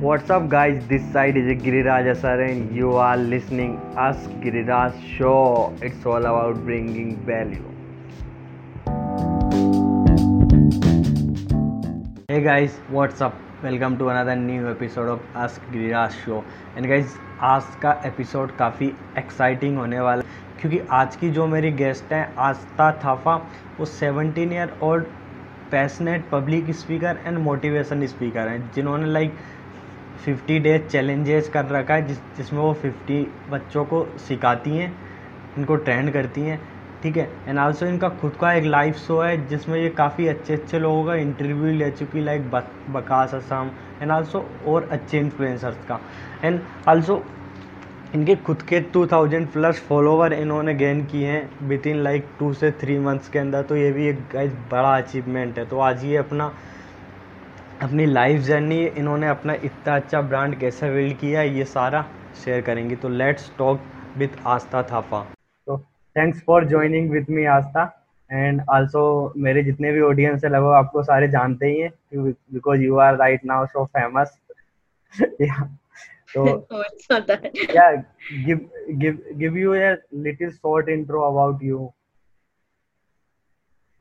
What's up, guys? This side is Giriraj Asar, and you are listening Ask Giriraj Show. It's all about bringing value. Hey guys, what's up? Welcome to another new episode of Ask Giriraj Show. And guys, आज का episode काफ़ी exciting होने वाला है क्योंकि आज की जो मेरी गेस्ट हैं आस्था थाफा वो 17 year old passionate public speaker and motivation speaker हैं जिन्होंने like like, fifty days challenges कर रखा है, जिस, जिसमें वो फिफ्टी बच्चों को सिखाती हैं, इनको ट्रेंड करती हैं, ठीक है? एंड आल्सो इनका खुद का एक लाइव शो है, जिसमें ये काफ़ी अच्छे अच्छे लोगों का इंटरव्यू ले चुकी लाइक बकास असम एंड आल्सो और अच्छे इन्फ्लुएंसर्स का। एंड आल्सो इनके खुद के 2000 प्लस फॉलोवर इन्होंने गेन किए हैं विद इन लाइक टू से थ्री मंथ्स के अंदर तो ये भी एक बड़ा अचीवमेंट है। तो आज ये अपना अपनी लाइफ जर्नी इन्होंने अपना इतना अच्छा ब्रांड कैसे बिल्ड किया ये सारा शेयर करेंगे। तो let's talk with Aastha Thapa. तो thanks for joining with me Aastha. And also मेरे जितने भी ऑडियंस है लगभग आपको सारे जानते ही हैं because you are right now so famous so it's not that. yeah give give give you a little short intro about you.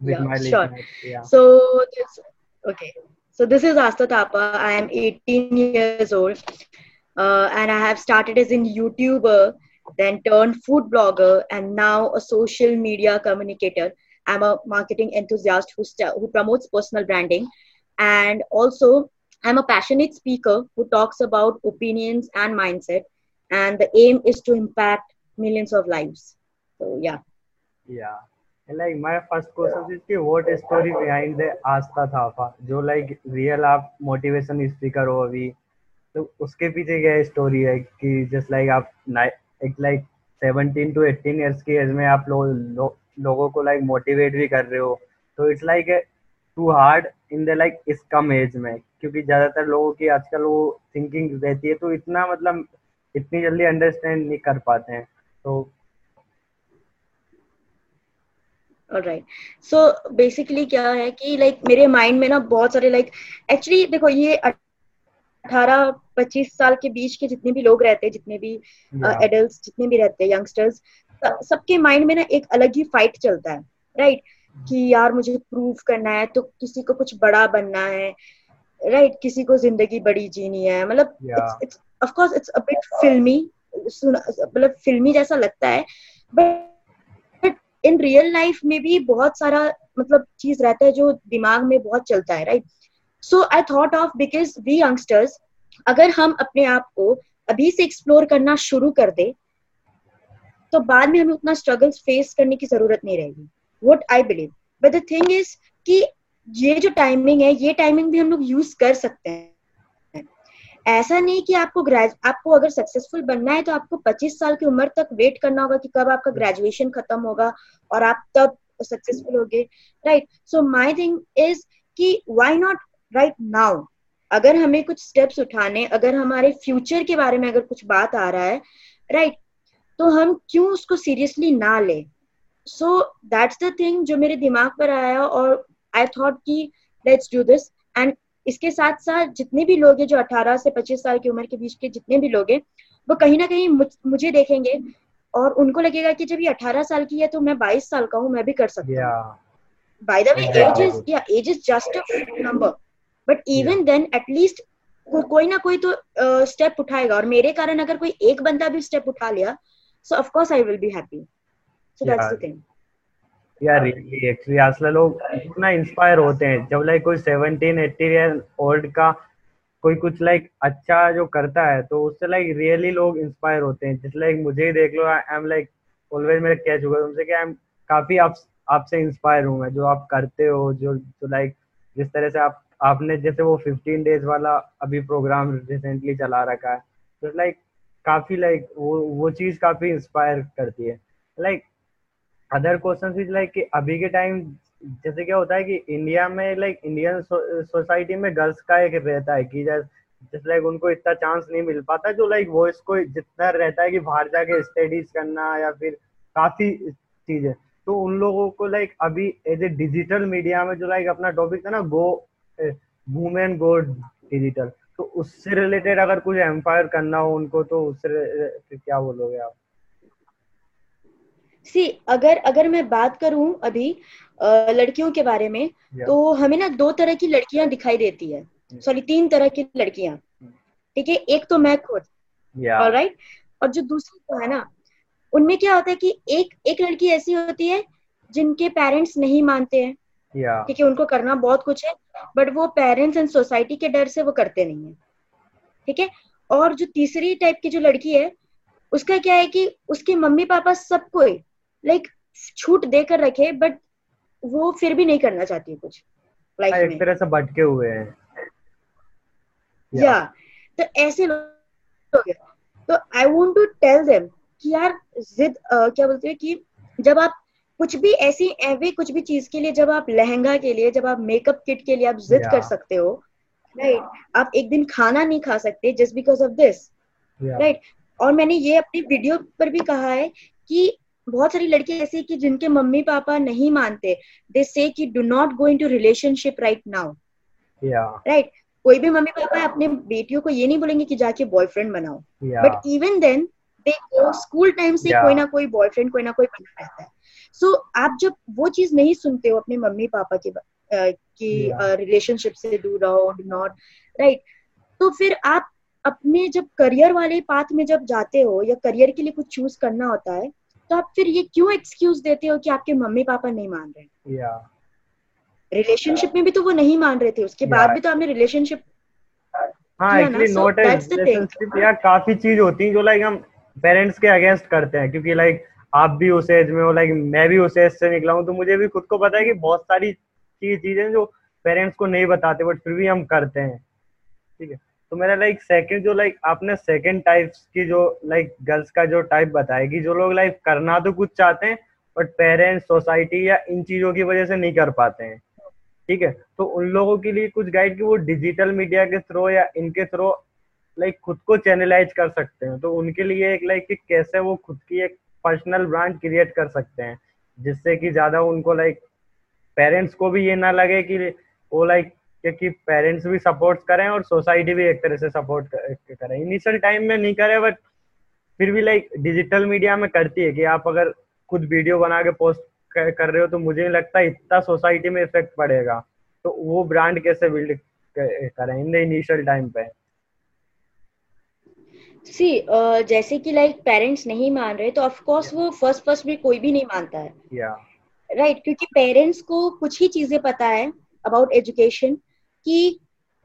With yeah, my sure. yeah. So okay. So this is Asta Thapa. I am 18 years old, uh, and I have started as a YouTuber, then turned food blogger, and now a social media communicator. I'm a marketing enthusiast who st- who promotes personal branding, and also I'm a passionate speaker who talks about opinions and mindset. And the aim is to impact millions of lives. So yeah. Yeah. Like my first question is कि what story behind the Aastha Thapa जो like real आप motivation speaker हो अभी तो उसके पीछे क्या story है कि जस्ट लाइक आप एक like seventeen to eighteen years की एज में आप लो, लो, लोगों को लाइक मोटिवेट भी कर रहे हो तो it's like too hard in the like इस कम एज में क्योंकि ज़्यादातर लोगों की आजकल वो थिंकिंग रहती है तो इतना मतलब इतनी जल्दी अंडरस्टैंड नहीं कर पाते हैं तो राइट सो बेसिकली क्या है कि लाइक like, मेरे माइंड में ना बहुत सारे लाइक like, एक्चुअली देखो ये अठारह पच्चीस साल के बीच के जितने भी लोग रहते हैं जितने भी एडल्ट yeah. uh, जितने भी रहते हैं यंगस्टर्स सबके माइंड में ना एक अलग ही फाइट चलता है राइट right? कि यार मुझे प्रूव करना है तो किसी को कुछ बड़ा बनना है राइट right? किसी को ज़िंदगी बड़ी जीनी है मतलब of course it's a bit filmy मतलब फिल्मी जैसा लगता है बट इन रियल लाइफ में भी बहुत सारा मतलब चीज़ रहता है जो दिमाग में बहुत चलता है right so I thought of because we youngsters अगर हम अपने आप को अभी से एक्सप्लोर करना शुरू कर दे तो बाद में हमें उतना स्ट्रगल फेस करने की ज़रूरत नहीं रहेगी। What I believe but the thing is कि ये जो टाइमिंग है, ये टाइमिंग भी हम लोग यूज़ कर सकते हैं। ऐसा नहीं कि आपको ग्रेज आपको अगर सक्सेसफुल बनना है तो आपको 25 साल की उम्र तक वेट करना होगा कि कब आपका ग्रेजुएशन खत्म होगा और आप तब सक्सेसफुल होगे right so my thing is कि वाई नॉट राइट नाउ अगर हमें कुछ स्टेप्स उठाने अगर हमारे फ्यूचर के बारे में अगर कुछ बात आ रहा है राइट right, तो हम क्यों उसको सीरियसली ना ले? सो दैट्स द थिंग जो मेरे दिमाग पर आया और आई थॉट कि लेट्स डू दिस एंड इसके साथ साथ जितने भी लोग हैं जो 18 से 25 साल की उम्र के बीच के जितने भी लोग हैं वो कहीं ना कहीं मुझे देखेंगे और उनको लगेगा कि जब ये 18 साल की है तो मैं 22 साल का हूँ मैं भी कर सकता हूँ। By the way age is या age is just a number but even then at least कोई ना कोई तो स्टेप uh, उठाएगा और मेरे कारण अगर कोई एक बंदा भी स्टेप उठा लिया so of course I will be happy so that's the thing या रियली एक्चुअली आजकल लोग इतना इंस्पायर होते हैं। जब लाइक कोई सेवनटीन एट्टी ईयर ओल्ड का कोई कुछ लाइक अच्छा जो करता है तो उससे लाइक रियली लोग इंस्पायर होते हैं। जैसे लाइक मुझे ही देख लो आई एम लाइक ऑलवेज मेरे कैच हुआ उनसे कि आई एम काफ़ी आप आपसे इंस्पायर हूँ मैं, जो आप करते हो, जो जो लाइक जिस तरह से आप, आपने जैसे वो फिफ्टीन डेज़ वाला अभी प्रोग्राम रिसेंटली चला रखा है तो लाइक काफ़ी लाइक वो वो चीज़ काफ़ी इंस्पायर करती है। Like other question is like कि अभी के टाइम जैसे क्या होता है कि इंडिया में लाइक इंडियन सोसाइटी में गर्ल्स का एक रहता है कि जैसे लाइक उनको इतना चांस नहीं मिल पाता जो लाइक वो इसको जितना रहता है कि बाहर जाके स्टडीज़ करना या फिर काफ़ी चीज़ें तो उन लोगों को लाइक अभी एज ए डिजिटल मीडिया में जो लाइक अपना टॉपिक था ना गो वुमेन गो डिजिटल तो उससे रिलेटेड अगर कुछ एम्पायर करना हो उनको तो उससे क्या बोलोगे आप? सी अगर अगर मैं बात करूँ अभी लड़कियों के बारे में तो हमें ना दो तरह की लड़कियाँ दिखाई देती है। सॉरी. तीन तरह की लड़कियाँ। Hmm. ठीक है? एक तो मैं खुद। राइट और जो दूसरी तो है ना उनमें क्या होता है कि एक एक लड़की ऐसी होती है जिनके पेरेंट्स नहीं मानते हैं। ठीक है? उनको करना बहुत कुछ है बट वो पेरेंट्स एंड सोसाइटी के डर से वो करते नहीं है। ठीक है? और जो तीसरी टाइप की जो लड़की है उसका क्या है कि उसके मम्मी पापा सबको लाइक छूट देकर रखे बट वो फिर भी नहीं करना चाहती है कुछ लाइफ हाँ, एक तरह से भटके हुए हैं। या तो ऐसे लोग तो I want to tell them कि यार जिद uh, क्या बोलते हैं कि जब आप कुछ भी ऐसी एवे कुछ भी चीज़ के लिए जब आप लहंगा के लिए जब आप मेकअप किट के लिए आप जिद yeah. कर सकते हो राइट right? आप एक दिन खाना नहीं खा सकते just because of this right और मैंने ये अपनी वीडियो पर भी कहा है कि बहुत सारी लड़कियाँ ऐसी कि जिनके मम्मी पापा नहीं मानते. दे से कि do not go into relationship right now right कोई भी मम्मी पापा अपने बेटियों को ये नहीं बोलेंगे कि जाके बॉयफ्रेंड बनाओ. But even then they school time से yeah. कोई ना कोई बॉयफ्रेंड कोई ना कोई बना रहता है. सो so, आप जब वो चीज़ नहीं सुनते हो अपने मम्मी पापा के की रिलेशनशिप yeah. से दूर रहो डू नॉट राइट तो फिर आप अपने जब करियर वाले पाथ में जब जाते हो या करियर के लिए कुछ चूज़ करना होता है तो आप फिर ये क्यों एक्सक्यूज देते हो कि आपके मम्मी पापा नहीं मान रहे? Yeah. रिलेशनशिप में भी तो वो नहीं मान रहे थे उसके yeah. बाद भी तो आपने रिलेशनशिप हाँ एक्चुअली नोट रिलेशनशिप काफ़ी चीज़ होती है जो लाइक हम पेरेंट्स के अगेंस्ट करते हैं क्योंकि लाइक आप भी उस एज में हो लाइक मैं भी उस एज से निकला हूँ तो मुझे भी खुद को पता है कि बहुत सारी चीज़ें जो पेरेंट्स को नहीं बताते बट फिर भी हम करते हैं। ठीक है? तो मेरा लाइक सेकंड जो लाइक आपने सेकंड टाइप्स की जो लाइक गर्ल्स का जो टाइप बताएगी, जो लोग लाइक करना तो कुछ चाहते हैं बट पेरेंट्स सोसाइटी या इन चीज़ों की वजह से नहीं कर पाते हैं। ठीक है? तो उन लोगों के लिए कुछ गाइड की वो डिजिटल मीडिया के थ्रू या इनके थ्रू लाइक खुद को चैनलाइज कर सकते हैं। तो उनके लिए एक लाइक कैसे वो खुद की एक पर्सनल ब्रांड क्रिएट कर सकते हैं, जिससे कि ज़्यादा उनको लाइक पेरेंट्स को भी ये ना लगे कि वो लाइक क्योंकि पेरेंट्स भी सपोर्ट करें और सोसाइटी भी एक तरह से सपोर्ट करें। इनिशियल टाइम में नहीं करे बट फिर भी लाइक डिजिटल मीडिया में करती है कि आप अगर खुद वीडियो बना के पोस्ट कर रहे हो तो मुझे नहीं लगता इतना सोसाइटी में इफ़ेक्ट पड़ेगा। तो वो ब्रांड कैसे बिल्ड करें इन द इनिशियल टाइम पे? सी uh, जैसे कि लाइक पेरेंट्स नहीं मान रहे तो ऑफ़ कोर्स वो फ़र्स्ट फ़र्स्ट भी कोई भी नहीं मानता है। Right yeah. right, क्योंकि पेरेंट्स को कुछ ही चीज़ें पता है अबाउट एजुकेशन कि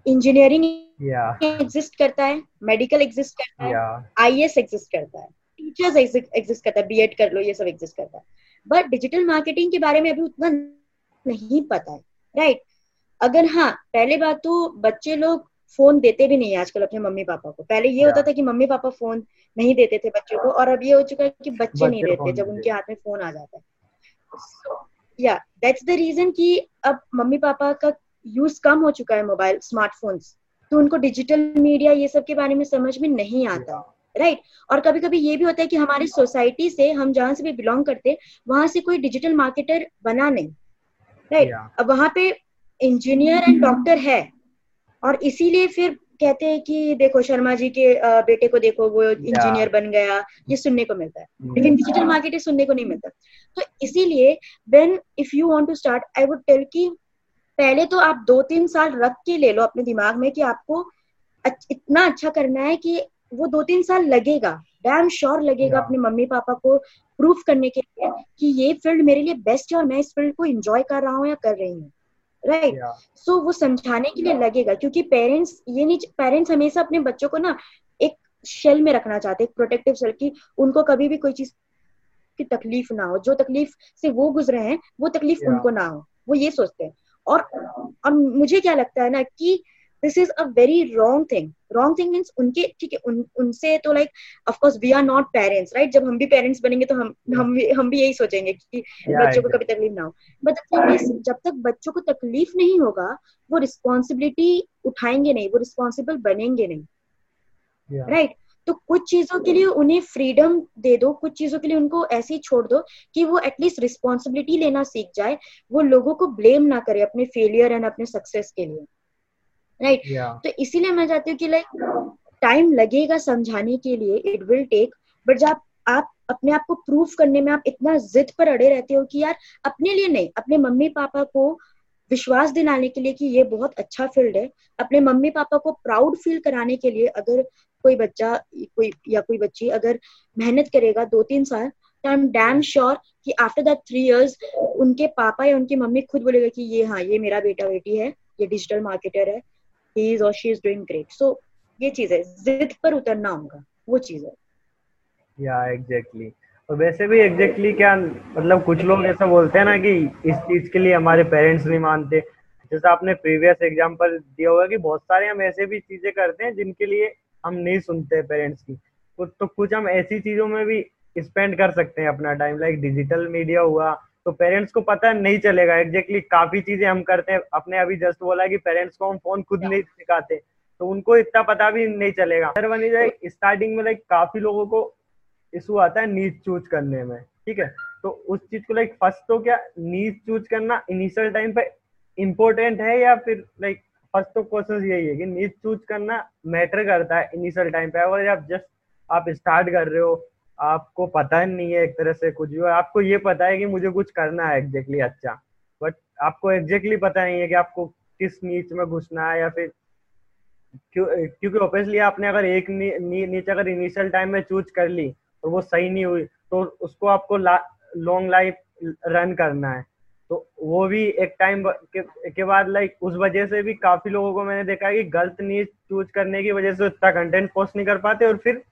इंजीनियरिंग एग्जिस्ट करता है मेडिकल एग्जिस्ट करता है आई एस एग्जिस्ट करता है टीचर्स एग्जिस्ट करता है बी एड कर लो ये सब एग्जिस्ट करता है। बट डिजिटल मार्केटिंग के बारे में अभी उतना नहीं पता है राइट right? अगर हाँ पहले बात तो बच्चे लोग फ़ोन देते भी नहीं आजकल अपने मम्मी पापा को। पहले ये होता था कि मम्मी पापा फ़ोन नहीं देते थे बच्चों को और अब ये हो चुका है कि बच्चे नहीं देते जब उनके हाथ में फ़ोन आ जाता है। या दैट्स द रीजन कि अब मम्मी पापा का यूज़ कम हो चुका है मोबाइल स्मार्टफोन्स तो उनको डिजिटल मीडिया ये सब के बारे में समझ में नहीं आता राइट right? और कभी कभी ये भी होता है कि हमारी सोसाइटी से हम जहाँ से भी बिलोंग करते वहाँ से कोई डिजिटल मार्केटर बना नहीं राइट right? अब वहाँ पे इंजीनियर एंड डॉक्टर है और इसीलिए फिर कहते हैं कि देखो शर्मा जी के बेटे को देखो वो इंजीनियर बन गया ये सुनने को मिलता है। लेकिन डिजिटल मार्केटिंग सुनने को नहीं मिलता। तो इसीलिए when if you want to start I would tell की पहले तो आप दो तीन साल रख के ले लो अपने दिमाग में कि आपको इतना अच्छा करना है कि वो दो तीन साल लगेगा। डैम श्योर लगेगा अपने मम्मी पापा को प्रूफ करने के लिए कि ये फ़ील्ड मेरे लिए बेस्ट है और मैं इस फ़ील्ड को एंजॉय कर रहा हूँ या कर रही हूँ। Right right? सो so, वो समझाने के लिए लगेगा क्योंकि पेरेंट्स ये नहीं पेरेंट्स हमेशा अपने बच्चों को ना एक शेल में रखना चाहते हैं प्रोटेक्टिव शेल की उनको कभी भी कोई चीज़ की तकलीफ़ ना हो। जो तकलीफ़ से वो गुजरे हैं वो तकलीफ़. उनको ना हो। वो ये सोचते हैं। और और मुझे क्या लगता है ना कि this is a very wrong thing wrong thing means उनके ठीक है उन, उनसे तो like of course we are not parents right जब हम भी पेरेंट्स बनेंगे तो हम हम भी हम भी यही सोचेंगे कि yeah, बच्चों को कभी तकलीफ़ ना हो। बट जब तक बच्चों को तकलीफ़ नहीं होगा वो रिस्पॉन्सिबिलिटी उठाएँगे नहीं वो रिस्पॉन्सिबल बनेंगे नहीं। Right right? तो कुछ चीज़ों के लिए उन्हें फ्रीडम दे दो कुछ चीज़ों के लिए उनको ऐसे ही छोड़ दो कि वो एटलीस्ट रिस्पॉन्सिबिलिटी लेना सीख जाए वो लोगों को ब्लेम ना करे अपने फेलियर एंड अपने सक्सेस के लिए राइट right? yeah. तो इसीलिए मैं चाहती हूँ कि लाइक टाइम लगेगा समझाने के लिए इट विल टेक बट जब आप अपने आप को प्रूफ करने में आप इतना जिद पर अड़े रहते हो कि यार अपने लिए नहीं अपने मम्मी पापा को विश्वास दिलाने के लिए कि ये बहुत अच्छा फ़ील्ड है अपने मम्मी पापा को प्राउड फील कराने के लिए अगर कोई बच्चा, कोई, या कोई बच्ची अगर मेहनत करेगा दो तीन साल तो आई एम डैम श्योर कि आफ्टर दैट थ्री इयर्स उनके पापा या उनकी मम्मी खुद बोलेगा कि ये हाँ ये मेरा बेटा बेटी है, ये डिजिटल मार्केटर है ही इज़ और she is doing great so ये चीज़ है, जिद पर उतरना होगा वो चीज़ है। या एग्जैक्टली exactly. और वैसे भी एग्जैक्टली exactly क्या मतलब कुछ लोग ऐसा बोलते हैं ना कि इस चीज़ के लिए हमारे पेरेंट्स नहीं मानते। जैसे आपने प्रीवियस एग्जांपल दिया होगा कि बहुत सारे हम ऐसे भी चीज़ें करते हैं जिनके लिए हम नहीं सुनते पेरेंट्स की। कुछ तो कुछ हम ऐसी चीज़ों में भी स्पेंड कर सकते हैं अपना टाइम लाइक डिजिटल मीडिया हुआ तो पेरेंट्स को पता नहीं चलेगा। एग्जैक्टली exactly, काफ़ी चीज़ें हम करते हैं। अपने अभी जस्ट बोला कि पेरेंट्स को हम फ़ोन खुद नहीं सिखाते तो उनको इतना पता भी नहीं चलेगा। सर बनी जाए स्टार्टिंग में लाइक काफ़ी लोगों को इशू आता है नीच चूज़ करने में ठीक है? तो उस चीज़ को लाइक फ़र्स्ट तो क्या नीच चूज़ करना इनिशियल टाइम पे इम्पोर्टेंट है या फिर लाइक फ़र्स्ट तो क्वेश्चन यही है कि नीच चूज़ करना मैटर करता है इनिशियल टाइम पे। अगर आप जस्ट आप स्टार्ट कर रहे हो आपको पता ही नहीं है एक तरह से कुछ भी आपको ये पता है कि मुझे कुछ करना है एग्जैक्टली अच्छा। बट आपको एग्जैक्टली पता नहीं है कि आपको किस नीच में घुसना है या फिर क्यों क्योंकि ऑब्वियसली आपने अगर एक नी, नी, नीच अगर इनिशियल टाइम में चूज़ कर ली और वो सही नहीं हुई तो उसको आपको लॉन्ग लाइफ रन करना है। तो वो भी एक टाइम के, के बाद लाइक उस वजह से भी काफ़ी लोगों को मैंने देखा है कि गलत नीच चूज़ करने की वजह से इतना कंटेंट पोस्ट नहीं कर पाते और फिर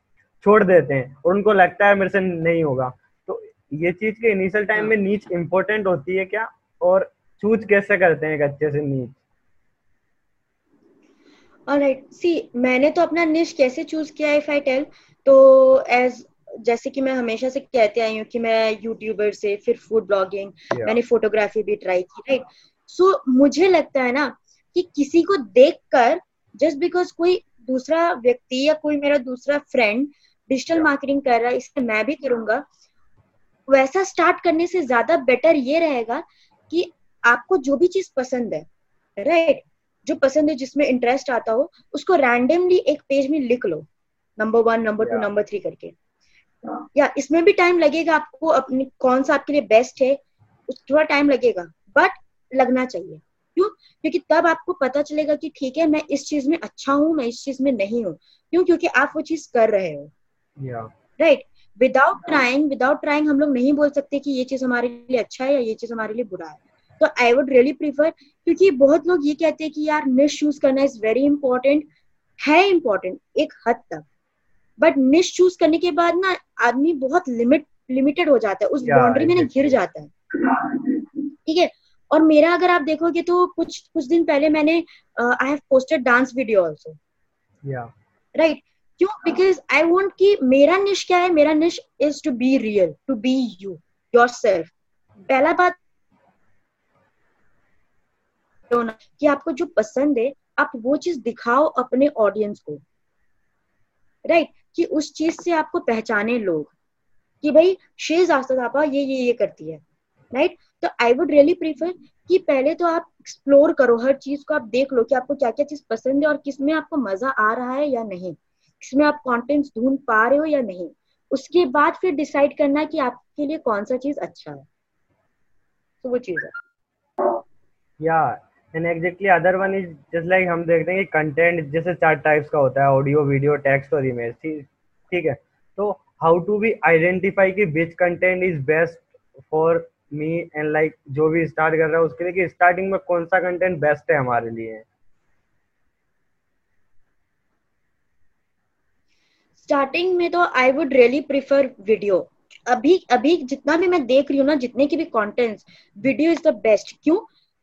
छोड़ देते हैं और उनको लगता है मेरे से नहीं होगा। तो ये चीज़ के इनिशियल टाइम में नीच इम्पोर्टेंट होती है क्या? और चूज़ कैसे करते हैं एक अच्छे से नीच ऑलराइट सी मैंने तो अपना निश कैसे चूज़ किया इफ़ आई टेल तो एज जैसे कि मैं हमेशा से कहते आई हूँ कि मैं यूट्यूबर से फिर फ़ूड ब्लॉगिंग yeah. मैंने फोटोग्राफी भी ट्राई की राइट सो so, मुझे लगता है ना कि किसी को देखकर जस्ट बिकॉज़ कोई दूसरा व्यक्ति या कोई मेरा दूसरा फ्रेंड डिजिटल मार्केटिंग कर रहा है इसलिए मैं भी करूँगा वैसा स्टार्ट करने से ज़्यादा बेटर ये रहेगा कि आपको जो भी चीज़ पसंद है राइट जो पसंद है जिसमें इंटरेस्ट आता हो उसको रैंडमली एक पेज में लिख लो number one number two number three करके। या इसमें भी टाइम लगेगा आपको अपनी कौन सा आपके लिए बेस्ट है थोड़ा टाइम लगेगा बट लगना चाहिए। क्यों? क्योंकि तब आपको पता चलेगा कि ठीक है मैं इस चीज़ में अच्छा हूँ मैं इस चीज़ में नहीं हूँ। क्यों? क्योंकि आप वो चीज़ कर रहे हो। Right without trying without trying हम लोग नहीं बोल सकते कि ये चीज़ हमारे लिए अच्छा है या ये चीज़ हमारे लिए बुरा है। तो आई वुड रियली प्रीफर क्योंकि बहुत लोग ये कहते हैं कि यार मिस चूज़ करना इज़ वेरी इंपॉर्टेंट है इम्पोर्टेंट एक हद तक। बट निश चूज़ करने के बाद ना आदमी बहुत लिमिट लिमिटेड हो जाता है। उस बाउंड्री में ना घिर जाता है। ठीक है? और मेरा अगर आप देखोगे तो कुछ कुछ दिन पहले मैंने I have posted dance video also right क्यों? बिकॉज़ आई वांट कि मेरा निश क्या है? मेरा niche is to be real to be you yourself पहला बात कि आपको जो पसंद है आप वो चीज़ दिखाओ अपने ऑडियंस को। Right right? कि उस चीज़ से आपको पहचाने लोग कि भाई शेज आस्ता ये ये ये करती है राइट तो आई वुड रियली प्रीफर कि पहले तो आप एक्सप्लोर करो, हर चीज़ को आप देख लो कि आपको क्या क्या चीज़ पसंद है और किसमें आपको मज़ा आ रहा है या नहीं किसमें आप कॉन्टेंट ढूंढ पा रहे हो या नहीं। उसके बाद फिर डिसाइड करना कि आपके लिए कौन सा चीज़ अच्छा है। तो वो चीज़ है। या and exactly other one is just like हम देखते हैं कि कंटेंट जैसे चार टाइप्स का होता है ऑडियो वीडियो टेक्स्ट और इमेज ठीक है? तो हाउ टू बी आइडेंटिफाई कि which content is best for me and like जो भी स्टार्ट कर रहा है उसके लिए कि स्टार्टिंग में कौन सा कंटेंट बेस्ट है हमारे लिए? स्टार्टिंग में तो I would really prefer video अभी अभी जितना भी मैं देख रही हूँ ना, जितने की भी contents video is the best क्यों?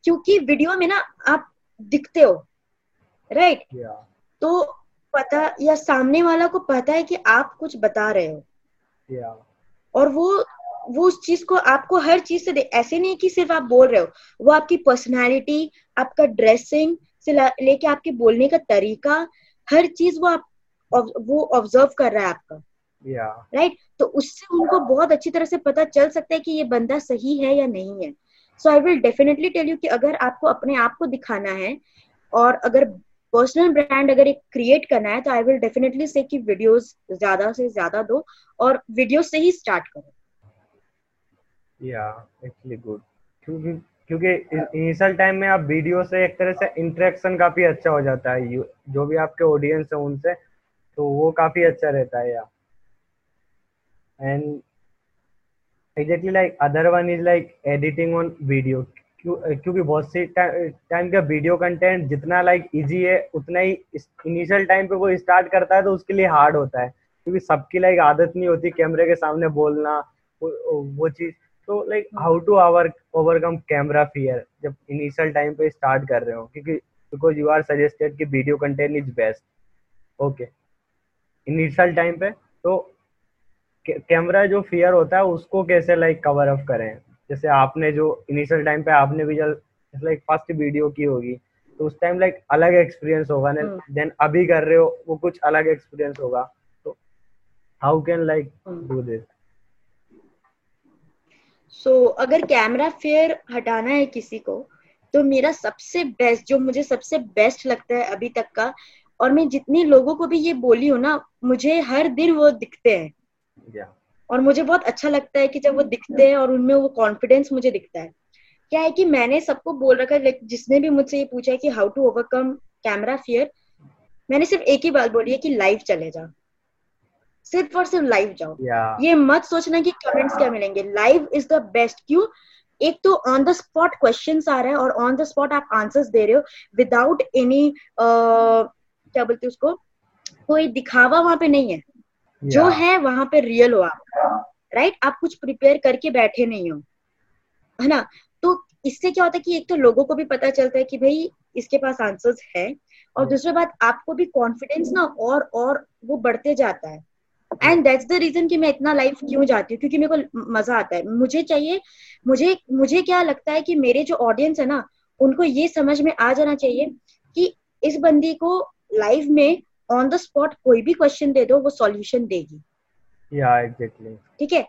क्योंकि वीडियो में ना आप दिखते हो राइट right? yeah. तो पता या सामने वाला को पता है कि आप कुछ बता रहे हो yeah. और वो वो उस चीज़ को आपको हर चीज़ से ऐसे नहीं कि सिर्फ़ आप बोल रहे हो वो आपकी पर्सनालिटी आपका ड्रेसिंग से लेके आपके बोलने का तरीका हर चीज़ वो आप वो ऑब्ज़र्व कर रहा है आपका राइट yeah. right? तो उससे उनको बहुत अच्छी तरह से पता चल सकता है कि ये बंदा सही है या नहीं है so I will definitely tell you कि अगर आपको अपने आप को दिखाना है और अगर पर्सनल ब्रांड अगर एक क्रिएट करना है तो आई विल डेफिनेटली से कि वीडियोस ज़्यादा से ज़्यादा दो और वीडियो से ही स्टार्ट करो। या एक्चुअली गुड क्योंकि क्योंकि इनिशियल टाइम में आप वीडियो से एक तरह से इंटरेक्शन काफ़ी अच्छा हो जाता है। जो भी आपके ऑडियंस है उनसे तो वो काफ़ी अच्छा रहता है या and exactly like other one is like editing on video क्योंकि बहुत सी टाइम का वीडियो कंटेंट जितना लाइक like, इजी है उतना ही इनिशियल टाइम पे वो स्टार्ट करता है तो उसके लिए हार्ड होता है। क्योंकि सबकी लाइक आदत नहीं होती कैमरे के सामने बोलना वो, वो चीज़। तो like how to our overcome camera fear जब इनिशियल टाइम पे स्टार्ट कर रहे हो? क्योंकि बिकॉज़ यू आर सजेस्टेड कि video content is best okay initial time पे तो कैमरा जो फियर होता है उसको कैसे लाइक कवर अप करें? जैसे आपने जो इनिशियल टाइम पे आपने भी जब लाइक फ़र्स्ट वीडियो की होगी तो उस टाइम लाइक अलग एक्सपीरियंस होगा ना देन हम्म। अभी कर रहे हो वो कुछ अलग एक्सपीरियंस होगा। तो how can like do this so अगर कैमरा फेयर हटाना है किसी को तो मेरा सबसे बेस्ट जो मुझे सबसे बेस्ट लगता है अभी तक का और मैं जितने लोगों को भी ये बोली हूँ ना मुझे हर दिन वो दिखते हैं। Yeah. और मुझे बहुत अच्छा लगता है कि जब वो दिखते हैं और उनमें वो कॉन्फिडेंस मुझे दिखता है। क्या है कि मैंने सबको बोल रखा है जिसने भी मुझसे ये पूछा है कि how to overcome camera fear मैंने सिर्फ़ एक ही बात बोली है कि लाइव चले जाओ। सिर्फ़ और सिर्फ़ लाइव जाओ। Yeah. ये मत सोचना कि कमेंट्स क्या मिलेंगे। लाइव इज़ द बेस्ट क्यों? एक तो ऑन द स्पॉट क्वेश्चन आ रहा है और ऑन द स्पॉट आप आंसर्स दे रहे हो विदाउट एनी क्या बोलते उसको? कोई दिखावा वहाँ पे नहीं है। Yeah. जो है वहाँ पे रियल हो आप। Right right? आप कुछ प्रिपेयर करके बैठे नहीं हो। है ना? तो इससे क्या होता है कि एक तो लोगों को भी पता चलता है कि भाई इसके पास आंसर्स है। और दूसरी बात आपको भी कॉन्फिडेंस ना और और वो बढ़ते जाता है। एंड दैट्स द रीजन कि मैं इतना लाइफ क्यों जाती हूँ? क्योंकि मेरे को मज़ा आता है। मुझे चाहिए मुझे मुझे क्या लगता है कि मेरे जो ऑडियंस है ना उनको ये समझ में आ जाना चाहिए कि इस बंदी को लाइफ में ऑन द स्पॉट कोई भी क्वेश्चन दे दो वो सॉल्यूशन देगी। या एग्जैक्टली ठीक है?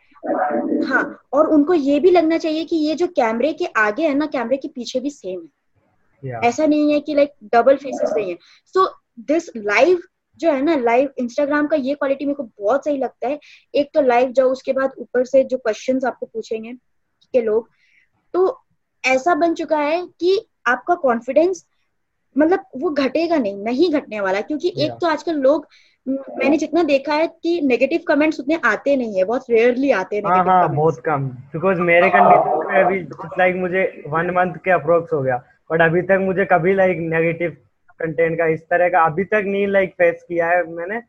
हाँ और उनको ये भी लगना चाहिए कि ये जो कैमरे के आगे है ना कैमरे के पीछे भी सेम है। Yeah. ऐसा नहीं है कि लाइक डबल फेसेस नहीं है। सो दिस लाइव जो है ना लाइव इंस्टाग्राम का ये क्वालिटी मेरे को बहुत सही लगता है। एक तो लाइव जाओ उसके बाद ऊपर से जो क्वेश्चन आपको पूछेंगे के लोग? तो ऐसा बन चुका है कि आपका कॉन्फिडेंस मतलब वो घटेगा नहीं नहीं घटने वाला क्योंकि एक तो आजकल लोग मैंने जितना देखा है कि नेगेटिव कमेंट्स उतने आते नहीं है बहुत रेयरली आते हैं हाँ हाँ बहुत कम बिकॉज़ मेरे कंडीशन में अभी लाइक मुझे वन मंथ के अप्रोक्स हो गया बट अभी तक मुझे कभी लाइक नेगेटिव कंटेंट का इस तरह का अभी तक नहीं लाइक फेस किया है मैंने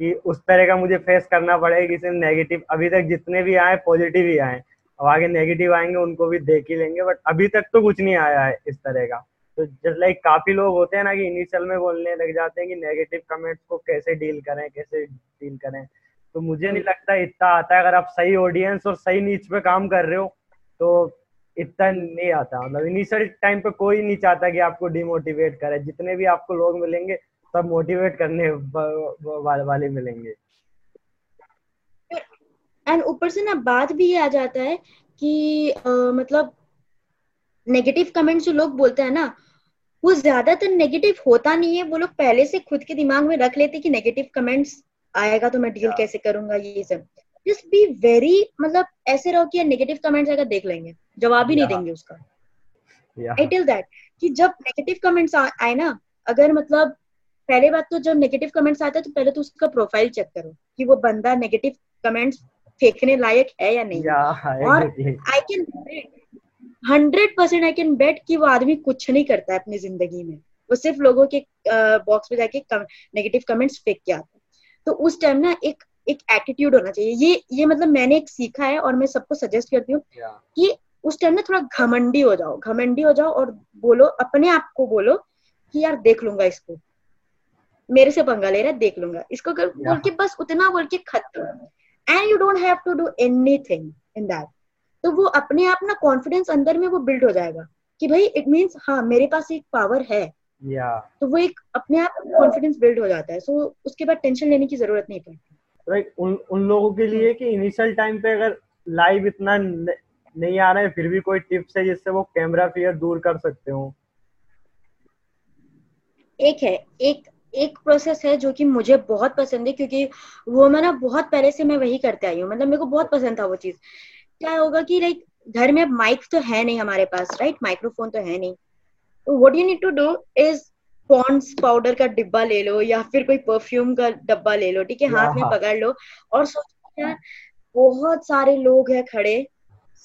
कि उस तरह का मुझे फेस करना पड़ेगा किसी नेगेटिव अभी तक जितने भी आए पॉजिटिव ही आए अब आगे नेगेटिव आएँगे उनको भी देख ही लेंगे बट अभी तक तो कुछ नहीं आया है इस तरह का। तो जस्ट लाइक काफ़ी लोग होते हैं ना कि इनिशियल में बोलने लग जाते हैं कि नेगेटिव कमेंट्स को कैसे डील करें कैसे डील करें। तो मुझे नहीं लगता इतना आता है। अगर आप सही ऑडियंस और सही नीच पे काम कर रहे हो तो इतना नहीं आता। मतलब इनिशियल टाइम पे कोई नहीं चाहता कि आपको डिमोटिवेट करे। जितने भी आपको लोग मिलेंगे सब मोटिवेट करने वाले मिलेंगे। एंड ऊपर से ना बात भी आ जाता है कि आ, मतलब नेगेटिव कमेंट्स जो लोग बोलते हैं ना वो ज़्यादातर नेगेटिव होता नहीं है। वो लोग पहले से खुद के दिमाग में रख लेते कि नेगेटिव कमेंट्स आएगा तो मैं डील कैसे करूँगा ये सब। जस्ट बी वेरी मतलब ऐसे रहो कि नेगेटिव कमेंट्स अगर देख लेंगे। जवाब ही नहीं देंगे उसका। आई टेल दैट कि जब नेगेटिव कमेंट्स आए ना अगर मतलब पहले बात तो जब नेगेटिव कमेंट्स आते हैं तो पहले तो उसका प्रोफ़ाइल चेक करो कि वो बंदा नेगेटिव कमेंट्स फेंकने लायक है या नहीं। Yeah, और I can hundred percent I can bet कि वो आदमी कुछ नहीं करता है अपनी ज़िंदगी में। वो सिर्फ़ लोगों के बॉक्स में जाके नेगेटिव कमेंट्स फेंक के आता है। तो उस टाइम ना एक एक एटीट्यूड होना चाहिए। ये ये मतलब मैंने एक सीखा है और मैं सबको सजेस्ट करती हूँ कि उस टाइम ना थोड़ा घमंडी हो जाओ। घमंडी हो जाओ और बोलो अपने आप को बोलो कि यार देख लूँगा इसको। मेरे से पंगा ले रहा है देख लूँगा। इसको बोल के बस उतना बोल के खत्म। And you don't have to do anything in that तो वो अपने आप ना कॉन्फिडेंस अंदर में वो बिल्ड हो जाएगा कि भाई इट मीन्स हाँ मेरे पास एक पावर है। yeah. तो वो एक अपने आप कॉन्फिडेंस बिल्ड हो जाता है। सो so, उसके बाद टेंशन लेने की ज़रूरत नहीं पड़ती। राइट उन उन लोगों के लिए कि इनिशियल टाइम पे अगर लाइव इतना नहीं आ रहा है फिर भी कोई टिप्स है जिससे वो कैमरा फियर दूर कर सकते हो? एक है एक एक प्रोसेस है जो कि मुझे बहुत पसंद है क्योंकि वो मैं ना बहुत पहले से मैं वही करते आई हूँ। मतलब मेरे को बहुत पसंद था वो चीज़। क्या होगा कि लाइक घर में अब माइक तो है नहीं हमारे पास राइट माइक्रोफोन तो है नहीं। तो what you need to do is Pond's powder का डिब्बा ले लो या फिर कोई परफ्यूम का डब्बा ले लो ठीक है? हाथ में पकड़ लो। और सोचो यार बहुत सारे लोग हैं खड़े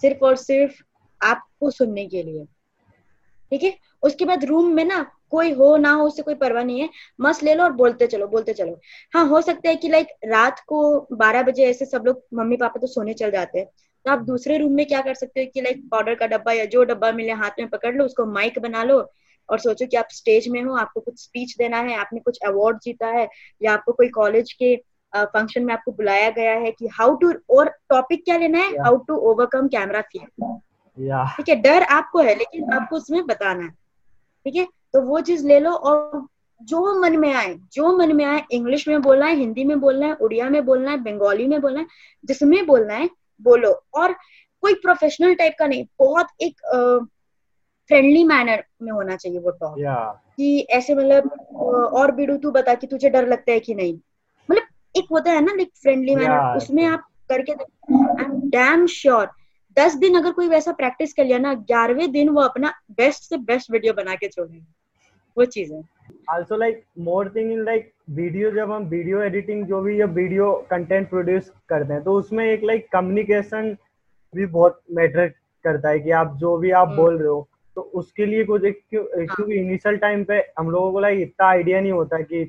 सिर्फ़ और सिर्फ़ आपको सुनने के लिए। ठीक है? उसके बाद रूम में ना कोई हो ना हो उससे कोई परवाह नहीं है। मस्त ले लो और बोलते चलो बोलते चलो। हाँ हो सकता है कि लाइक रात को बारह बजे ऐसे सब लोग मम्मी पापा तो सोने चल जाते हैं। तो आप दूसरे रूम में क्या कर सकते हो कि लाइक पाउडर का डब्बा या जो डब्बा मिले हाथ में पकड़ लो उसको माइक बना लो और सोचो कि आप स्टेज में हो आपको कुछ स्पीच देना है आपने कुछ अवार्ड जीता है या आपको कोई कॉलेज के फ़ंक्शन में आपको बुलाया गया है कि हाउ टू और टॉपिक क्या लेना है? How to overcome camera fear ठीक है डर आपको है लेकिन आपको उसमें बताना है। ठीक है तो वो चीज़ ले लो और जो मन में आए जो मन में आए इंग्लिश में बोलना है हिंदी में बोलना है उड़िया में बोलना है बंगाली में बोलना है जिसमें बोलना है बोलो। और कोई प्रोफेशनल टाइप का नहीं बहुत एक फ्रेंडली मैनर में होना चाहिए वो टॉक yeah. कि ऐसे मतलब और बिडू तू बता कि तुझे डर लगता है कि नहीं। मतलब एक होता है ना लाइक फ्रेंडली मैनर उसमें आप करके आई एम डैम श्योर दस दिन अगर कोई वैसा प्रैक्टिस कर लिया ना ग्यारहवें दिन वो अपना बेस्ट से बेस्ट वीडियो बना के छोड़ेगा वो चीज़ है। Also like more thing in like video जब हम वीडियो एडिटिंग जो भी या वीडियो कंटेंट प्रोड्यूस करते हैं तो उसमें एक लाइक like, कम्युनिकेशन भी बहुत मैटर करता है कि आप जो भी आप बोल रहे हो तो उसके लिए कुछ एक क्योंकि इनिशियल टाइम पे हम लोगों को लाइक इतना आइडिया नहीं होता कि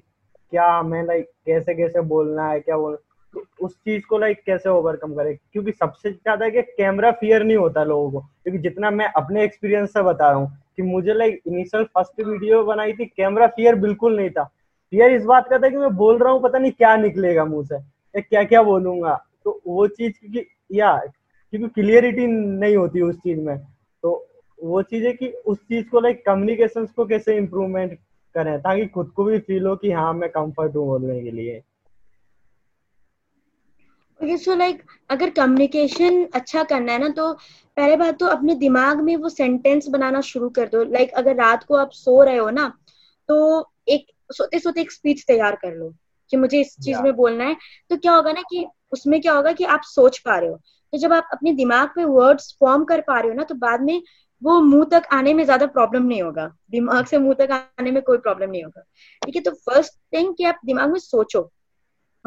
क्या हमें लाइक कैसे कैसे बोलना है क्या बोलना तो उस चीज़ को लाइक कैसे ओवरकम करे? क्योंकि सबसे ज़्यादा कि कैमरा फियर नहीं होता लोगों को क्योंकि जितना मैं अपने एक्सपीरियंस से बता रहा हूँ कि मुझे लाइक इनिशियल फ़र्स्ट वीडियो बनाई थी कैमरा फियर बिल्कुल नहीं था। फियर इस बात का था कि मैं बोल रहा हूँ, पता नहीं क्या निकलेगा मुँह से। या क्या क्या बोलूँगा। तो वो चीज़ क्योंकि, या, क्योंकि क्लियरिटी नहीं होती उस चीज़ में। तो वो चीज़ है कि उस चीज़ को लाइक कम्युनिकेशन को कैसे इम्प्रूवमेंट करें, ताकि खुद को भी फील हो कि हाँ मैं कंफर्ट हूँ बोलने के लिए। ओके सो लाइक अगर कम्युनिकेशन अच्छा करना है ना तो पहले बात तो अपने दिमाग में वो सेंटेंस बनाना शुरू कर दो। लाइक like, अगर रात को आप सो रहे हो ना तो एक सोते सोते एक स्पीच तैयार कर लो कि मुझे इस चीज़ में बोलना है। तो क्या होगा ना कि उसमें क्या होगा कि आप सोच पा रहे हो। तो जब आप अपने दिमाग में वर्ड्स फॉर्म कर पा रहे हो ना तो बाद में वो मुँह तक आने में ज़्यादा प्रॉब्लम नहीं होगा। दिमाग से मुँह तक आने में कोई प्रॉब्लम नहीं होगा। ठीक है तो फ़र्स्ट थिंग कि आप दिमाग में सोचो।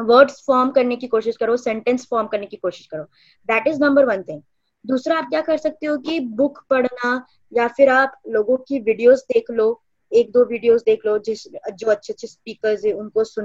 वर्ड्स फॉर्म करने की कोशिश करो सेंटेंस फॉर्म करने की कोशिश करो। That is number one thing दूसरा, आप क्या कर सकते हो कि बुक पढ़ना या फिर आप लोगों की वीडियोस देख लो, एक दो वीडियोस देख लो, जिस, जो अच्छे अच्छे स्पीकर्स है, उनको सुन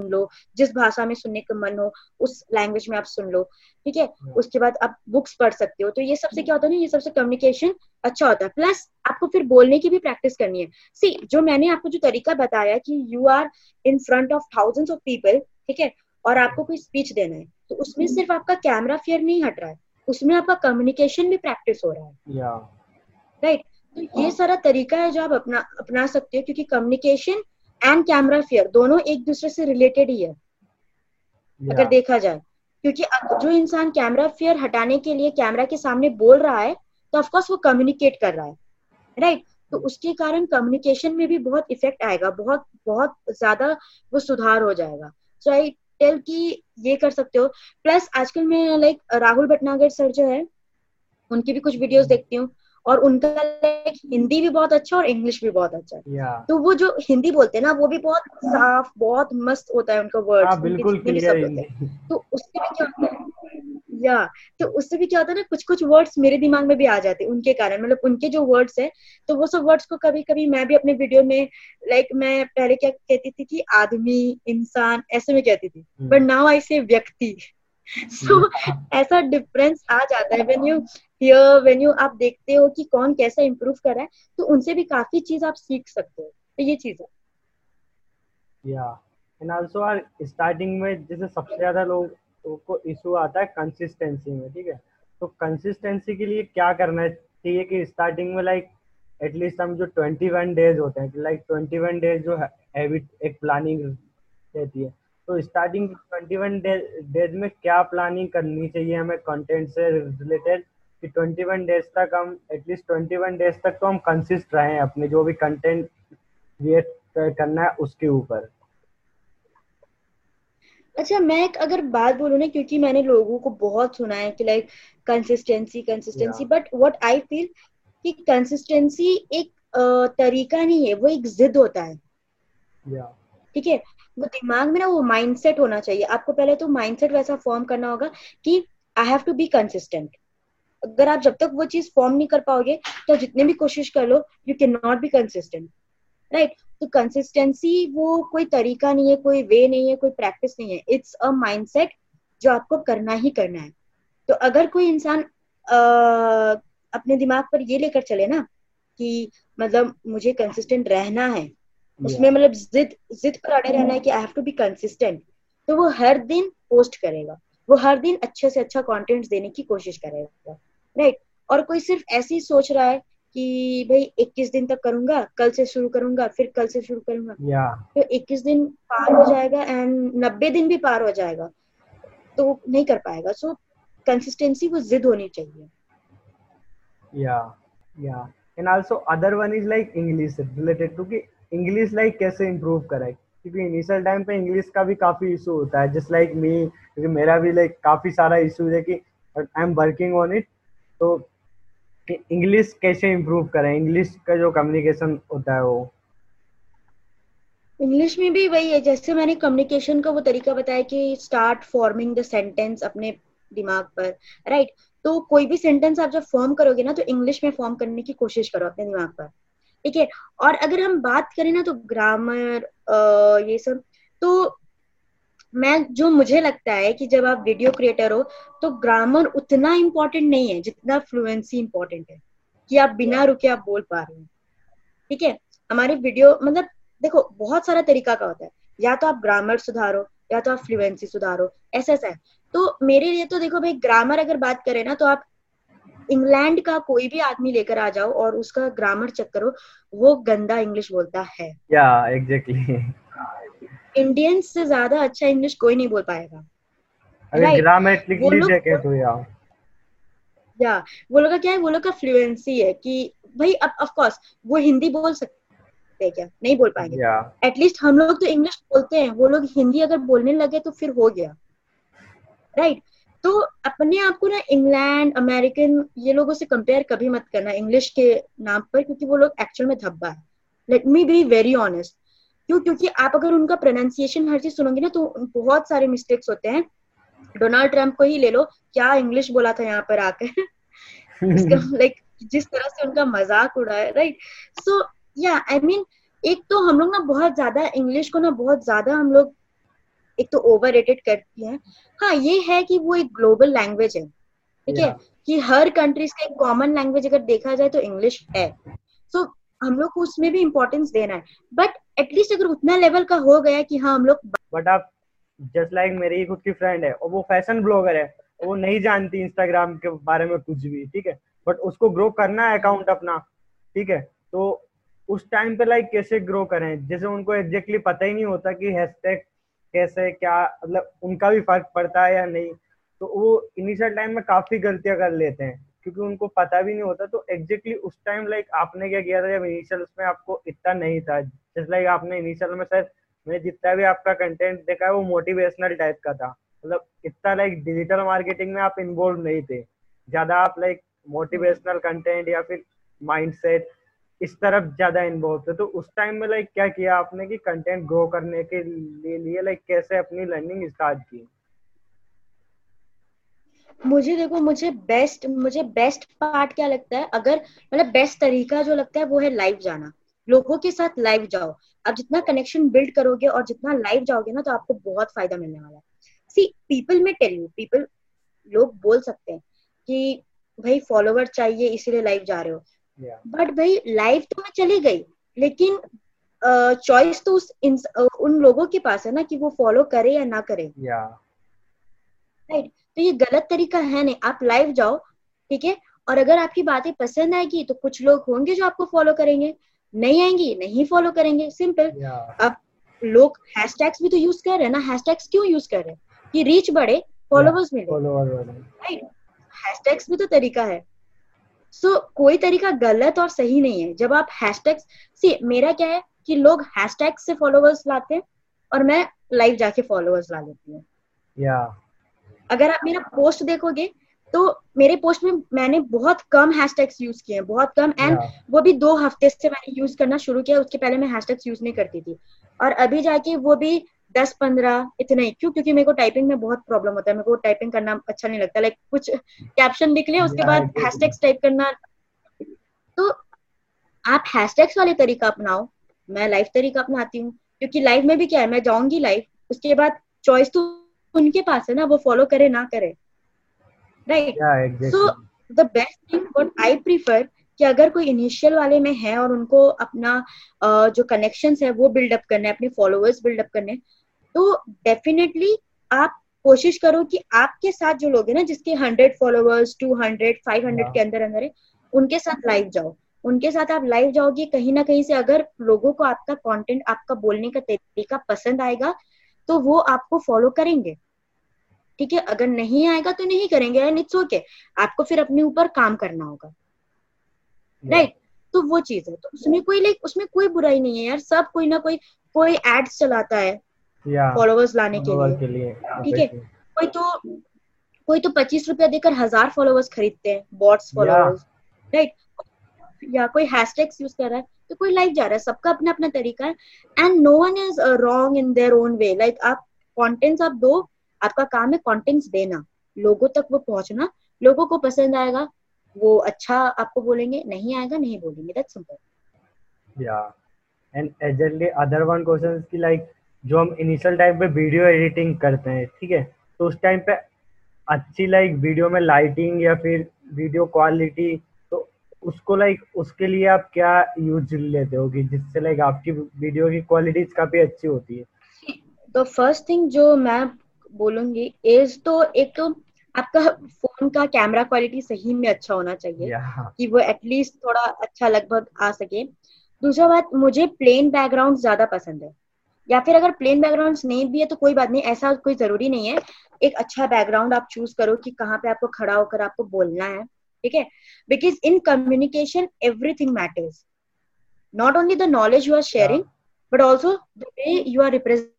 लो जिस भाषा में सुनने का मन हो उस लैंग्वेज में आप सुन लो ठीक है? उसके बाद आप बुक्स पढ़ सकते हो तो ये सबसे क्या होता है ना ये सबसे कम्युनिकेशन अच्छा होता है। प्लस आपको फिर बोलने की भी प्रैक्टिस करनी है। सी जो मैंने आपको जो तरीका बताया कि you are in front of thousands of people ठीक है? और आपको कोई स्पीच देना है तो उसमें सिर्फ़ आपका कैमरा फेयर नहीं हट रहा है उसमें आपका कम्युनिकेशन भी प्रैक्टिस हो रहा है। Right yeah. right? तो ये सारा तरीका है जो आप अपना अपना सकते हो क्योंकि कम्युनिकेशन एंड कैमरा फेयर दोनों एक दूसरे से रिलेटेड ही है yeah. अगर देखा जाए। क्योंकि जो इंसान कैमरा फेयर हटाने के लिए कैमरा के सामने बोल रहा है तो ऑफकोर्स वो कम्युनिकेट कर रहा है राइट right? तो उसके कारण कम्युनिकेशन में भी बहुत इफ़ेक्ट आएगा बहुत बहुत ज़्यादा वो सुधार हो जाएगा। सो आई टेल कि ये कर सकते हो। प्लस आजकल मैं लाइक राहुल भटनागर सर जो है उनकी भी कुछ वीडियोस देखती हूँ। और उनका लाइक हिंदी भी बहुत अच्छा और इंग्लिश भी बहुत अच्छा है। Yeah. तो वो जो हिंदी बोलते हैं ना वो भी बहुत साफ़ बहुत मस्त होता है उनका वर्ड हाँ, बिल्कुल तो उससे भी क्या होता है या तो उससे भी क्या होता है ना कुछ कुछ वर्ड्स मेरे दिमाग में भी आ जाते हैं उनके कारण। मतलब उनके जो वर्ड्स है तो वो सब वर्ड्स को कभी कभी मैं भी अपने वीडियो में लाइक like, मैं पहले क्या कहती थी कि आदमी इंसान ऐसे में कहती थी। बट नाउ आई से व्यक्ति। सो ऐसा डिफरेंस आ जाता है when you hear when you आप देखते हो कि कौन कैसा इम्प्रूव कर रहा है तो उनसे भी काफ़ी चीज़ आप सीख सकते हो। तो ये चीज़ है। या एंड आल्सो आर स्टार्टिंग में जैसे सबसे ज़्यादा लोग को इशू आता है कंसिस्टेंसी में, ठीक है? तो कंसिस्टेंसी के लिए क्या करना चाहिए कि स्टार्टिंग में लाइक एटलीस्ट हम जो ट्वेंटी वन डेज़ होते हैं लाइक ट्वेंटी वन डेज़ जो हैबिट एक प्लानिंग रहती है। तो स्टार्टिंग ट्वेंटी वन डेज़ में क्या प्लानिंग करनी चाहिए हमें कंटेंट से रिलेटेड कि ट्वेंटी वन डेज़ तक हम एटलीस्ट ट्वेंटी वन डेज़ तक तो हम कंसिस्ट रहें अपने जो भी कंटेंट क्रिएट करना है उसके ऊपर। अच्छा मैं एक अगर बात बोलूँ ना क्योंकि मैंने लोगों को बहुत सुना है कि like consistency consistency but what I feel कि कंसिस्टेंसी एक तरीका नहीं है वो एक जिद होता है। ठीक है? वो दिमाग में ना वो माइंडसेट होना चाहिए। आपको पहले तो माइंडसेट वैसा फॉर्म करना होगा कि I have to be consistent अगर आप जब तक वो चीज़ फॉर्म नहीं कर पाओगे तो जितने भी कोशिश कर लो you can not be consistent right तो कंसिस्टेंसी वो कोई तरीका नहीं है कोई वे नहीं है कोई प्रैक्टिस नहीं है. इट्स अ माइंडसेट जो आपको करना ही करना है. तो अगर कोई इंसान अपने दिमाग पर ये लेकर चले ना कि मतलब मुझे कंसिस्टेंट रहना है उसमें मतलब जिद जिद पर अड़े रहना है कि I have to be consistent तो वो हर दिन पोस्ट करेगा. वो हर दिन अच्छे से अच्छा कंटेंट देने की कोशिश करेगा. राइट और कोई सिर्फ़ ऐसे ही सोच रहा है कि भाई 21 दिन तक करूँगा कल से शुरू करूँगा फिर कल से शुरू करूँगा। Yeah. तो 21 दिन पार हो जाएगा एंड 90 दिन भी पार हो जाएगा तो नहीं कर पाएगा। सो कंसिस्टेंसी वो जिद होनी चाहिए। या या and also other one is like English related to कि इंग्लिश लाइक कैसे इम्प्रूव करें? क्योंकि इनिशियल टाइम पे इंग्लिश का भी काफ़ी इशू होता है। जस्ट लाइक मी क्योंकि मेरा भी लाइक काफ़ी सारा इशू है कि I am working on it तो इंग्लिश कैसे इम्प्रूव करें? इंग्लिश का जो कम्युनिकेशन होता है वो? इंग्लिश में भी वही है, जैसे मैंने कम्युनिकेशन का वो तरीका बताया कि स्टार्ट फॉर्मिंग द सेंटेंस अपने दिमाग पर राइट? तो कोई भी सेंटेंस आप जब फॉर्म करोगे ना तो इंग्लिश में फॉर्म करने की कोशिश करो अपने दिमाग पर, ठीक है? और अगर हम बात करें ना तो ग्रामर ये सब तो मैं जो मुझे लगता है कि जब आप वीडियो क्रिएटर हो तो ग्रामर उतना इम्पोर्टेंट नहीं है जितना फ्लुएंसी इम्पोर्टेंट है कि आप बिना रुके आप बोल पा रहे हैं। ठीक है? हमारे वीडियो मतलब देखो बहुत सारा तरीका का होता है। या तो आप ग्रामर सुधारो या तो आप फ्लुएंसी सुधारो ऐसा ऐसा है। तो मेरे लिए तो देखो भाई ग्रामर अगर बात करें ना तो आप इंग्लैंड का कोई भी आदमी लेकर आ जाओ और उसका ग्रामर चेक करो वो गंदा इंग्लिश बोलता है। या yeah, एग्जैक्टली इंडियन से ज़्यादा अच्छा इंग्लिश कोई नहीं बोल पाएगा। तो या या वो लोग का क्या है वो लोग का फ्लुएंसी है कि भाई अब ऑफ़ कोर्स वो हिंदी बोल सकते हैं क्या? नहीं बोल पाएँगे। एटलीस्ट हम लोग तो इंग्लिश बोलते हैं वो लोग हिंदी अगर बोलने लगे तो फिर हो गया। Right right? तो अपने आप को ना इंग्लैंड अमेरिकन ये लोगों से कंपेयर कभी मत करना इंग्लिश के नाम पर क्योंकि वो लोग एक्चुअल में धब्बा है। Let me be very honest क्यों? क्योंकि आप अगर उनका प्रोनाउंसिएशन हर चीज़ सुनोगे ना तो बहुत सारे मिस्टेक्स होते हैं। डोनाल्ड ट्रंप को ही ले लो। क्या इंग्लिश बोला था यहाँ पर आकर? लाइक जिस तरह से उनका मज़ाक उड़ा है राइट सो या आई मीन एक तो हम लोग ना बहुत ज़्यादा इंग्लिश को ना बहुत ज़्यादा हम लोग एक तो ओवर रेटेड करती है। हाँ ये है कि वो एक ग्लोबल लैंग्वेज है ठीक है? Yeah. कि हर कंट्रीज़ का एक कॉमन लैंग्वेज अगर देखा जाए तो इंग्लिश है। सो so, हम लोग को उसमें भी इम्पोर्टेंस देना है। बट एटलीस्ट अगर उतना लेवल का हो गया कि हाँ हम लोग बट आप जस्ट लाइक मेरी खुद की फ्रेंड है, और वो फ़ैशन ब्लॉगर है वो नहीं जानती इंस्टाग्राम के बारे में कुछ भी, ठीक है? बट उसको ग्रो करना है अकाउंट अपना, ठीक है? तो उस टाइम पे लाइक कैसे ग्रो करें? जैसे उनको एग्जैक्टली पता ही नहीं होता कि हैशटैग कैसे, क्या मतलब उनका भी फ़र्क पड़ता है या नहीं। तो वो इनिशियल टाइम में काफ़ी गलतियाँ कर लेते हैं। क्योंकि उनको पता भी नहीं होता तो एग्जैक्टली उस टाइम लाइक आपने क्या किया था जब इनिशियल उसमें आपको इतना नहीं था? जैसे लाइक आपने इनिशियल में शायद मैंने जितना भी आपका कंटेंट देखा है, वो मोटिवेशनल टाइप का था। मतलब इतना लाइक डिजिटल मार्केटिंग में आप इन्वॉल्व नहीं थे। ज़्यादा आप लाइक मोटिवेशनल कंटेंट या फिर माइंडसेट इस तरफ़ ज़्यादा इन्वॉल्व थे। तो उस टाइम में लाइक क्या किया आपने कि कंटेंट ग्रो करने के लिए लाइक कैसे अपनी लर्निंग स्टार्ट की? मुझे देखो मुझे बेस्ट मुझे बेस्ट पार्ट क्या लगता है? अगर मतलब बेस्ट तरीका जो लगता है वो है लाइव जाना। लोगों के साथ लाइव जाओ। आप जितना कनेक्शन बिल्ड करोगे और जितना लाइव जाओगे ना तो आपको बहुत फ़ायदा मिलने वाला है। See people me tell you people लोग बोल सकते हैं कि भाई फॉलोवर चाहिए इसीलिए लाइव जा रहे हो। But yeah. भाई लाइव तो मैं चली गई लेकिन चॉइस uh, तो उस uh, उन लोगों के पास है ना कि वो फॉलो करे या ना करे। राइट तो ये गलत तरीका है नहीं। आप लाइव जाओ ठीक है? और अगर आपकी बातें पसंद आएगी तो कुछ लोग होंगे जो आपको फॉलो करेंगे। नहीं आएँगी नहीं फॉलो करेंगे। सिंपल अब लोग हैशटैग्स भी तो यूज़ कर रहे हैं ना। हैशटैग्स क्यों यूज़ कर रहे हैं? कि रीच बढ़े फॉलोवर्स मिले। राइट हैशटैग्स भी तो तरीका है। सो so, कोई तरीका गलत और सही नहीं है। जब आप हैशटैग सी मेरा क्या है कि लोग हैशटैग से फॉलोअर्स लाते हैं और मैं लाइव जाके फॉलोअर्स ला लेती हूँ। या अगर आप मेरा पोस्ट देखोगे तो मेरे पोस्ट में मैंने बहुत कम हैशटैग्स यूज़ किए हैं बहुत कम एंड या वो भी दो हफ़्ते से मैंने यूज़ करना शुरू किया उसके पहले मैं हैशटैग्स यूज़ नहीं करती थी। और अभी जाके वो भी दस पंद्रह इतना ही क्यों? क्योंकि मेरे को टाइपिंग में बहुत प्रॉब्लम होता है मेरे को टाइपिंग करना अच्छा नहीं लगता लाइक कुछ कैप्शन लिख लिया उसके Yeah, बाद. हैशटैग्स टाइप करना। तो आप हैशटैग्स वाले तरीका अपनाओ मैं लाइव तरीका अपनाती हूँ क्योंकि लाइव में भी क्या है मैं जाऊँगी लाइव उसके बाद चॉइस तो उनके पास है ना वो फॉलो करे ना करे। Right so the best thing what I prefer कि अगर कोई इनिशियल वाले में है और उनको अपना जो कनेक्शंस है वो बिल्डअप करने अपने फॉलोअर्स बिल्डअप करने तो डेफिनेटली आप कोशिश करो कि आपके साथ जो लोग हैं ना जिसके hundred followers two hundred five hundred. के अंदर अंदर है उनके साथ लाइव जाओ। उनके साथ आप लाइव जाओगे कहीं ना कहीं से अगर लोगों को आपका कंटेंट आपका बोलने का तरीका पसंद आएगा तो वो आपको फॉलो करेंगे। ठीक है अगर नहीं आएगा तो नहीं करेंगे एंड इट्स ओके आपको फिर अपने ऊपर काम करना होगा। Right right? तो वो चीज़ है। तो उसमें कोई लाइक उसमें कोई बुराई नहीं है यार। सब कोई ना कोई कोई एड्स चलाता है या फॉलोअर्स लाने के लिए। ठीक है। कोई तो कोई तो पच्चीस रुपया देकर हज़ार फॉलोअर्स खरीदते हैं बॉट्स फॉलोअर्स राइट या कोई हैशटैग्स यूज़ कर रहा है तो कोई लाइक जा रहा है। सबका अपना अपना तरीका है। And no one is wrong in their own way like आप कंटेंट्स आप दो आपका काम है कंटेंट्स देना। लोगों तक वो पहुँचना लोगों को पसंद आएगा वो अच्छा आपको बोलेंगे नहीं आएगा नहीं बोलेंगे। दैट्स सिंपल या and exactly other one question की लाइक जो हम इनिशियल टाइम पे वीडियो एडिटिंग करते हैं ठीक है? तो उस टाइम पे अच्छी लाइक वीडियो में लाइटिंग या फिर वीडियो क्वालिटी तो उसको लाइक उसके लिए आप क्या यूज़ लेते हो कि जिससे लाइक आपकी वीडियो की क्वालिटी काफ़ी अच्छी होती है? तो फ़र्स्ट थिंग जो मैं बोलूँगी इज़ तो एक तो आपका फ़ोन का कैमरा क्वालिटी सही में अच्छा होना चाहिए कि वो एटलीस्ट थोड़ा अच्छा लगभग आ सके। दूसरा बात मुझे प्लेन बैकग्राउंड ज़्यादा पसंद है। या फिर अगर प्लेन बैकग्राउंड नहीं भी है तो कोई बात नहीं ऐसा कोई ज़रूरी नहीं है। एक अच्छा बैकग्राउंड आप चूज़ करो कि कहाँ पे आपको खड़ा होकर आपको बोलना है ठीक है? Because in communication everything matters not only the knowledge you are sharing but also the way you are represent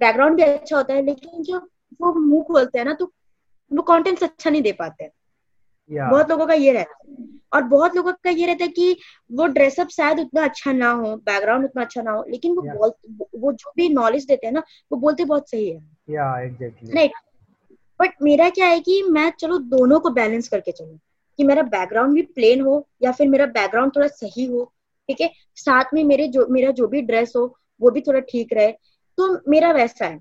background भी अच्छा होता है लेकिन जो वो मुँह खोलते हैं ना तो वो कंटेंट्स अच्छा नहीं दे पाते हैं। या बहुत लोगों का ये रहता है। और बहुत लोगों का ये रहता है कि वो ड्रेसअप शायद उतना अच्छा ना हो बैकग्राउंड उतना अच्छा ना हो लेकिन वो Yeah. बोल वो जो भी नॉलेज देते हैं ना वो बोलते बहुत सही है। या एग्जैक्टली राइट बट मेरा क्या है कि मैं चलो दोनों को बैलेंस करके चलूँ। कि मेरा बैकग्राउंड भी प्लेन हो या फिर मेरा बैकग्राउंड थोड़ा सही हो ठीक है? साथ में मेरे जो मेरा जो भी ड्रेस हो वो भी थोड़ा ठीक रहे। तो मेरा वैसा है।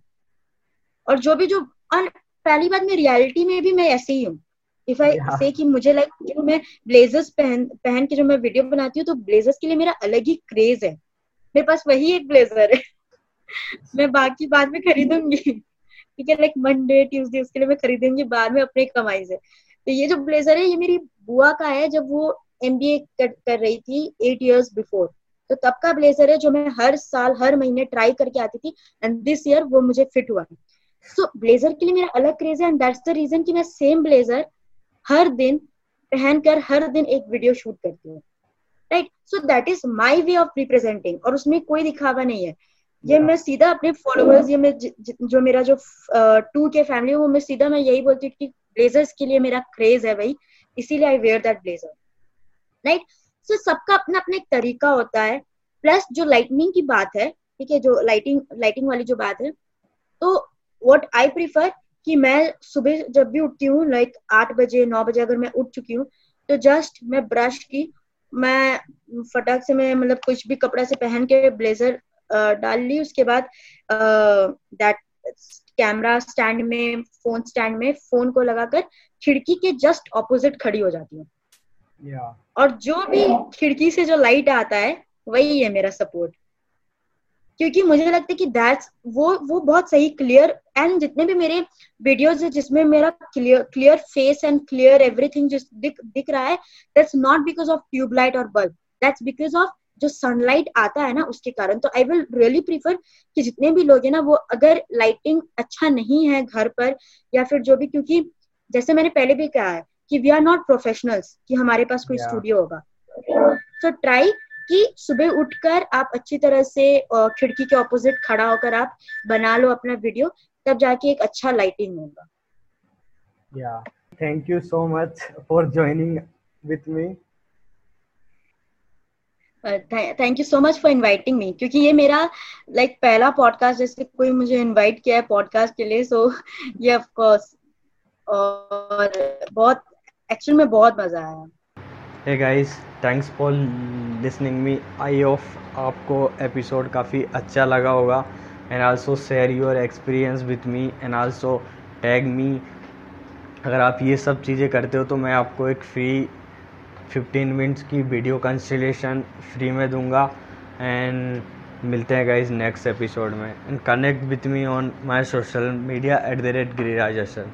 और जो भी जो और पहली बात मैं रियलिटी में भी मैं ऐसे ही हूँ। If I. से कि मुझे लाइक जो मैं ब्लेजर्स पहन पहन के जो मैं वीडियो बनाती हूँ तो ब्लेजर्स के लिए मेरा अलग ही क्रेज है। मेरे पास वही एक ब्लेजर है। मैं बाकी बाद में खरीदूँगी। ठीक है लाइक मंडे ट्यूसडे उसके लिए मैं खरीदूँगी बाद में अपने कमाई से। तो ये जो ब्लेजर है ये मेरी बुआ का है जब वो एमबीए कर, कर रही थी एट इयर्स बिफोर तो तब का ब्लेजर है जो मैं हर साल हर महीने ट्राई करके आती थी एंड दिस ईयर वो मुझे फिट हुआ। सो ब्लेजर के लिए मेरा अलग क्रेज है एंड दैट्स द रीजन कि मैं सेम ब्लेजर हर दिन पहनकर हर दिन एक वीडियो शूट करती हूँ। Right so that is my way of representing और उसमें कोई दिखावा नहीं है। ये Yeah. मैं सीधा अपने फॉलोअर्स ये मैं जि- जि- जो मेरा जो टू के फैमिली है वो मैं सीधा मैं यही बोलती हूँ कि ब्लेजर्स के लिए मेरा क्रेज है भाई इसीलिए I wear that blazer right so सबका अपना अपना एक तरीका होता है। प्लस जो लाइटनिंग की बात है, ठीक है, जो लाइटिंग लाइटिंग वाली जो बात है तो व्हाट आई प्रीफर कि मैं सुबह जब भी उठती हूँ लाइक आठ बजे, नौ बजे अगर मैं उठ चुकी हूँ तो जस्ट मैं ब्रश की, मैं फटाक से मैं मतलब कुछ भी कपड़ा से पहन के ब्लेजर डाल ली, उसके बाद दैट कैमरा स्टैंड में फ़ोन स्टैंड में फ़ोन को लगाकर खिड़की के जस्ट ऑपोजिट खड़ी हो जाती हूँ। और जो भी खिड़की से जो लाइट आता है, वही है मेरा सपोर्ट क्योंकि मुझे लगता है कि दैट्स वो वो बहुत सही क्लियर एंड जितने भी मेरे वीडियोस है जिसमें मेरा clear clear face and clear everything जिस दिख दिख रहा है that's not because of tube light और बल्ब दैट्स बिकॉज़ ऑफ़ जो सनलाइट आता है ना, उसके कारण. तो आई विल रियली प्रीफर कि जितने भी लोग हैं ना, वो अगर लाइटिंग अच्छा नहीं है घर पर, या फिर जो भी, क्योंकि जैसे मैंने पहले भी कहा है कि वी आर नॉट प्रोफेशनल्स कि हमारे पास कोई स्टूडियो yeah. होगा। तो ट्राई कि सुबह उठकर आप अच्छी तरह से खिड़की के ऑपोजिट खड़ा होकर आप बना लो अपना वीडियो तब जाके एक अच्छा लाइटिंग होगा। या thank you so much for joining with me thank you so much for inviting me क्योंकि ये मेरा लाइक like, पहला पॉडकास्ट जैसे कोई मुझे इनवाइट किया है पॉडकास्ट के लिए सो ये ऑफ़ कोर्स और बहुत एक्चुअल में बहुत मज़ा आया। Hey guys thanks for listening me I hope आपको एपिसोड काफ़ी अच्छा लगा होगा। And also share your experience with me and also tag me अगर आप ये सब चीज़ें करते हो तो मैं आपको एक फ्री 15 मिनट्स की वीडियो कंसलेशन फ्री में दूँगा। एंड मिलते हैं गाइज़ नेक्स्ट एपिसोड में। And connect with me on my social media at the rate Giriraj असल